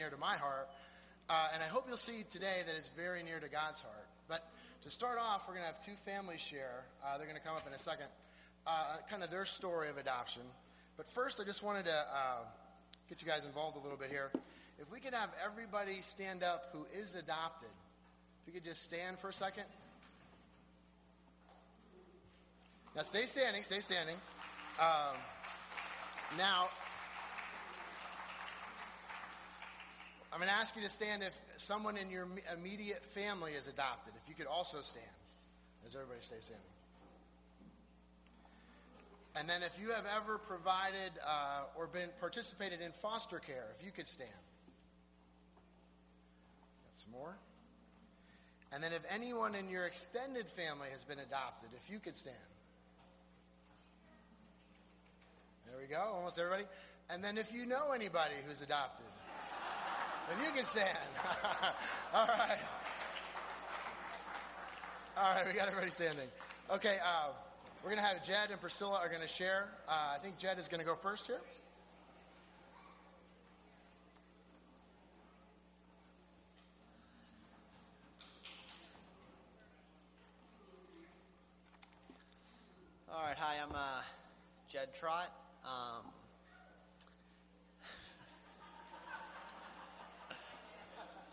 near to my heart. Uh, and I hope you'll see today that it's very near to God's heart. But to start off, we're going to have two families share. Uh, they're going to come up in a second. Uh, kind of their story of adoption. But first, I just wanted to uh, get you guys involved a little bit here. If we could have everybody stand up who is adopted, if you could just stand for a second. Now, stay standing, stay standing. Um, now, I'm going to ask you to stand if someone in your immediate family is adopted. If you could also stand, as everybody stays standing. And then if you have ever provided uh, or been participated in foster care, if you could stand. Got some more. And then if anyone in your extended family has been adopted, if you could stand. There we go, almost everybody. And then if you know anybody who's adopted, if you can stand. All right. All right, we got everybody standing. Okay, uh, we're going to have Jed and Priscilla are going to share. Uh, I think Jed is going to go first here. All right, hi, I'm uh, Jed Trott. Um,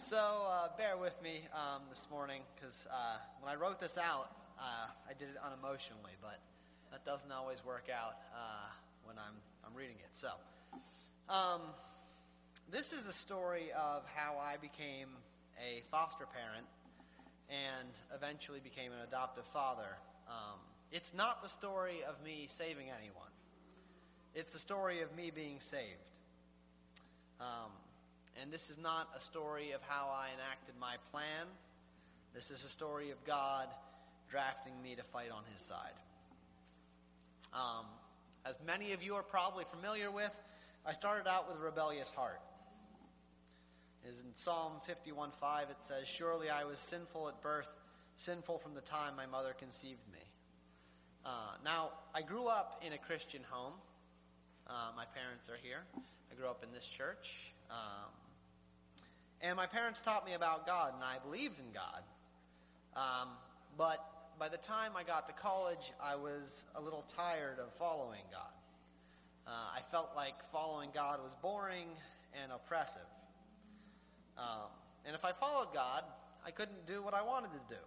so uh, bear with me um, this morning because uh, when I wrote this out, uh, I did it unemotionally, but that doesn't always work out uh, when I'm, I'm reading it. So, um, this is the story of how I became a foster parent and eventually became an adoptive father. Um, it's not the story of me saving anyone. It's the story of me being saved. Um, and this is not a story of how I enacted my plan. This is a story of God drafting me to fight on his side. Um, as many of you are probably familiar with, I started out with a rebellious heart. Is in Psalm 51:5 it says, "Surely I was sinful at birth, sinful from the time my mother conceived me." Uh, now, I grew up in a Christian home. Uh, my parents are here. I grew up in this church. Um, and my parents taught me about God, and I believed in God. Um, but by the time I got to college, I was a little tired of following God. Uh, I felt like following God was boring and oppressive. Um, and if I followed God, I couldn't do what I wanted to do.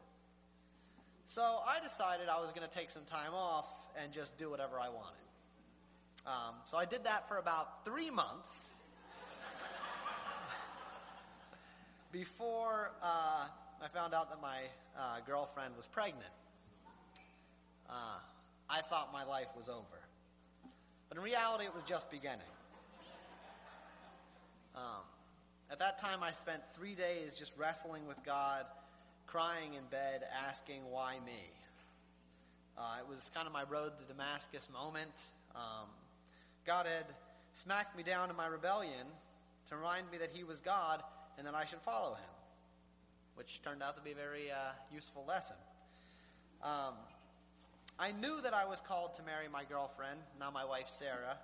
So I decided I was going to take some time off and just do whatever I wanted. Um, so I did that for about three months before uh, I found out that my uh, girlfriend was pregnant. Uh, I thought my life was over. But in reality, it was just beginning. Um, at that time, I spent three days just wrestling with God crying in bed, asking, why me? Uh, it was kind of my road to Damascus moment. Um, God had smacked me down in my rebellion to remind me that He was God and that I should follow Him, which turned out to be a very uh, useful lesson. Um, I knew that I was called to marry my girlfriend, now my wife Sarah,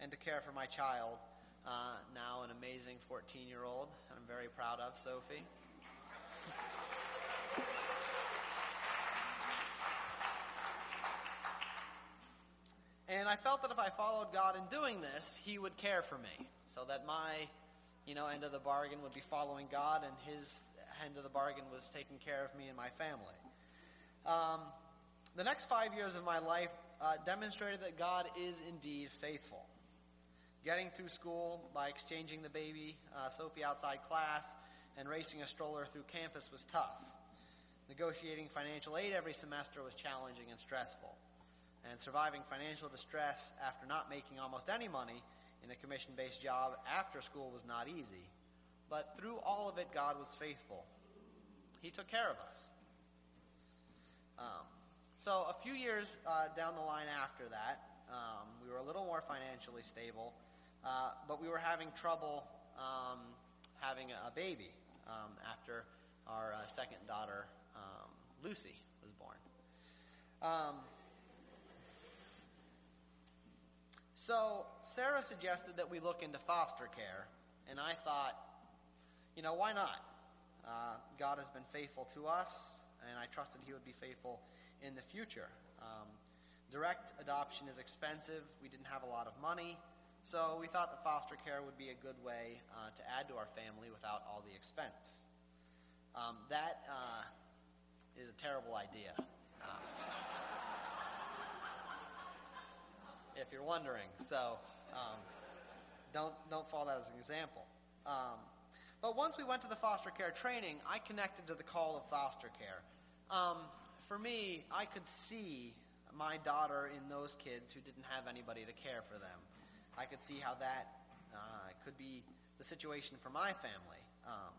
and to care for my child, uh, now an amazing 14 year old I'm very proud of, Sophie. And I felt that if I followed God in doing this, He would care for me. So that my, you know, end of the bargain would be following God and His end of the bargain was taking care of me and my family. Um, the next five years of my life uh, demonstrated that God is indeed faithful. Getting through school by exchanging the baby, uh, Sophie outside class, and racing a stroller through campus was tough. Negotiating financial aid every semester was challenging and stressful and surviving financial distress after not making almost any money in a commission based job after school was not easy. But through all of it, God was faithful. He took care of us. Um, so, a few years uh, down the line after that, um, we were a little more financially stable, uh, but we were having trouble um, having a, baby um, after our uh, second daughter, um, Lucy, was born. Um, so Sarah suggested that we look into foster care, and I thought, you know, why not? Uh, God has been faithful to us, and I trusted He would be faithful in the future. Um, direct adoption is expensive. We didn't have a lot of money, so we thought that foster care would be a good way uh, to add to our family without all the expense. Um, that uh, is a terrible idea. Um, if you're wondering, so um, don't don't follow that as an example. Um, but once we went to the foster care training, I connected to the call of foster care. Um, for me, I could see my daughter in those kids who didn't have anybody to care for them. I could see how that uh, could be the situation for my family. Um,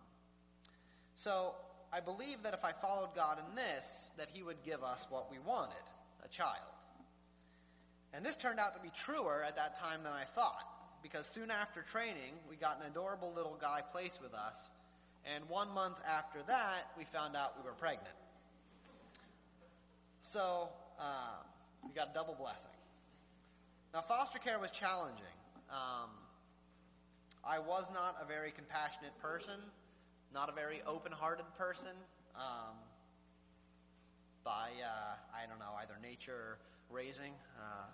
so I believe that if I followed God in this, that He would give us what we wanted, a child. And this turned out to be truer at that time than I thought because soon after training, we got an adorable little guy placed with us, and one month after that, we found out we were pregnant. So, uh, we got a double blessing. Now, foster care was challenging. Um, I was not a very compassionate person, not a very open hearted person. Um, by, uh, I don't know, either nature raising. Uh,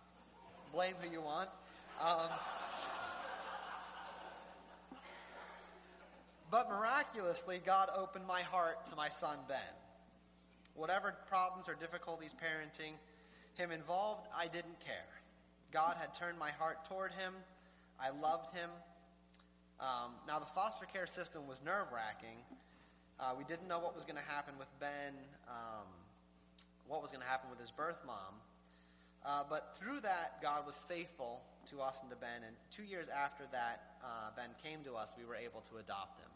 blame who you want. Um, But miraculously, God opened my heart to my son Ben. Whatever problems or difficulties parenting him involved, I didn't care. God had turned my heart toward him. I loved him. Um, now, the foster care system was nerve wracking. Uh, we didn't know what was going to happen with Ben, um, what was going to happen with his birth mom. Uh, but through that, God was faithful to us and to Ben. And two years after that, uh, Ben came to us, we were able to adopt him.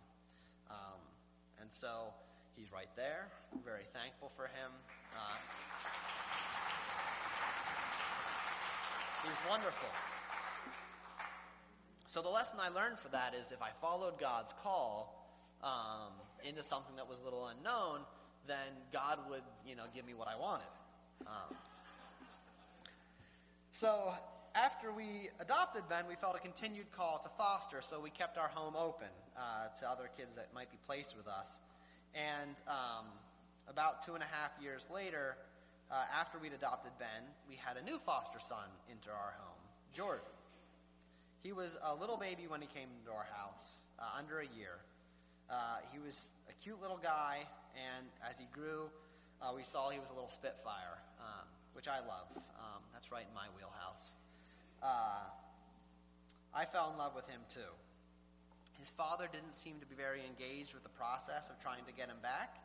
Um, and so he's right there. Very thankful for him. Uh, he's wonderful. So the lesson I learned for that is if I followed God's call um, into something that was a little unknown, then God would, you know, give me what I wanted. Um, so after we adopted Ben, we felt a continued call to foster, so we kept our home open uh, to other kids that might be placed with us. And um, about two and a half years later, uh, after we'd adopted Ben, we had a new foster son enter our home, Jordan. He was a little baby when he came into our house, uh, under a year. Uh, he was a cute little guy, and as he grew, uh, we saw he was a little spitfire, um, which I love. Um, that's right in my wheelhouse uh, I fell in love with him too. His father didn't seem to be very engaged with the process of trying to get him back,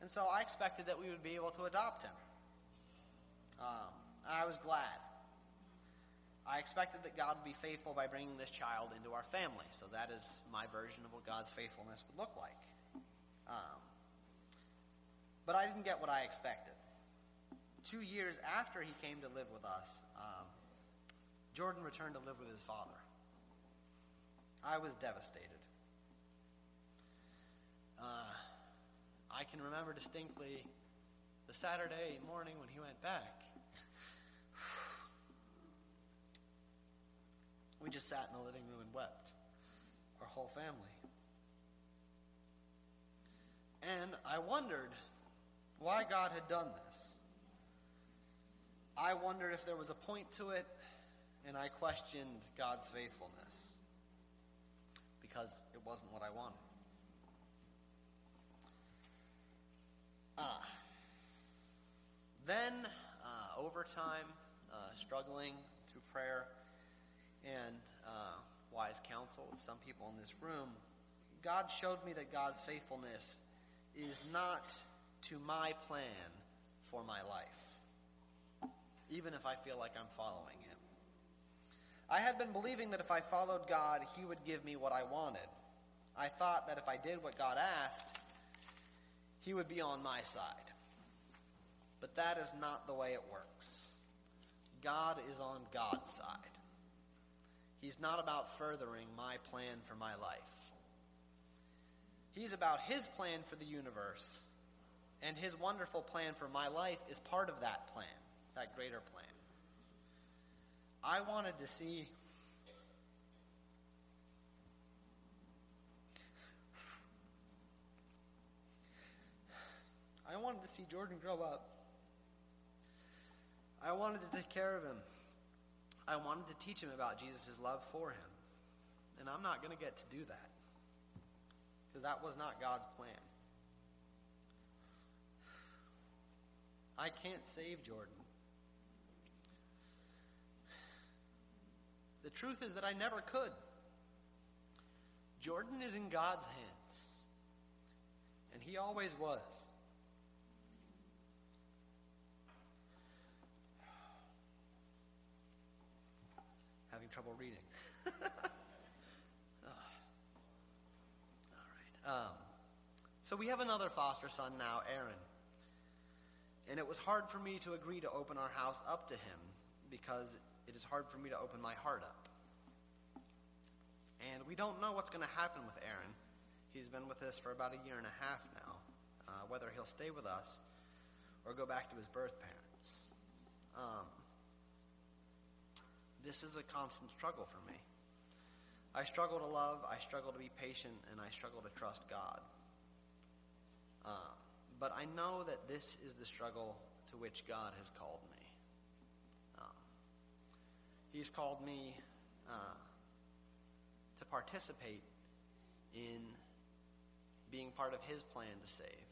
and so I expected that we would be able to adopt him. Um, I was glad. I expected that God would be faithful by bringing this child into our family, so that is my version of what God's faithfulness would look like. Um, but I didn't get what I expected. Two years after he came to live with us, um, Jordan returned to live with his father. I was devastated. Uh, I can remember distinctly the Saturday morning when he went back. We just sat in the living room and wept, our whole family. And I wondered why God had done this. I wondered if there was a point to it and I questioned God's faithfulness because it wasn't what I wanted. Uh, then, uh, over time, uh, struggling through prayer and uh, wise counsel of some people in this room, God showed me that God's faithfulness is not to my plan for my life, even if I feel like I'm following Him. I had been believing that if I followed God, He would give me what I wanted. I thought that if I did what God asked, He would be on my side. But that is not the way it works. God is on God's side. He's not about furthering my plan for my life. He's about His plan for the universe, and His wonderful plan for my life is part of that plan, that greater plan. I wanted to see I wanted to see Jordan grow up. I wanted to take care of him. I wanted to teach him about Jesus' love for him. And I'm not going to get to do that because that was not God's plan. I can't save Jordan. Truth is that I never could. Jordan is in God's hands. And he always was. Having trouble reading. All right. Um, so we have another foster son now, Aaron. And it was hard for me to agree to open our house up to him because it is hard for me to open my heart up. And we don't know what's going to happen with Aaron. He's been with us for about a year and a half now, uh, whether he'll stay with us or go back to his birth parents. Um, this is a constant struggle for me. I struggle to love, I struggle to be patient, and I struggle to trust God. Uh, but I know that this is the struggle to which God has called me. Uh, he's called me uh, to participate in being part of His plan to save,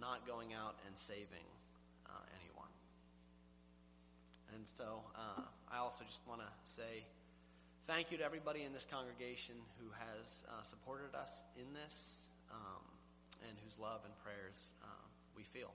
not going out and saving uh, anyone. And so uh, I also just want to say thank you to everybody in this congregation who has uh, supported us in this. Um, and whose love and prayers uh, we feel.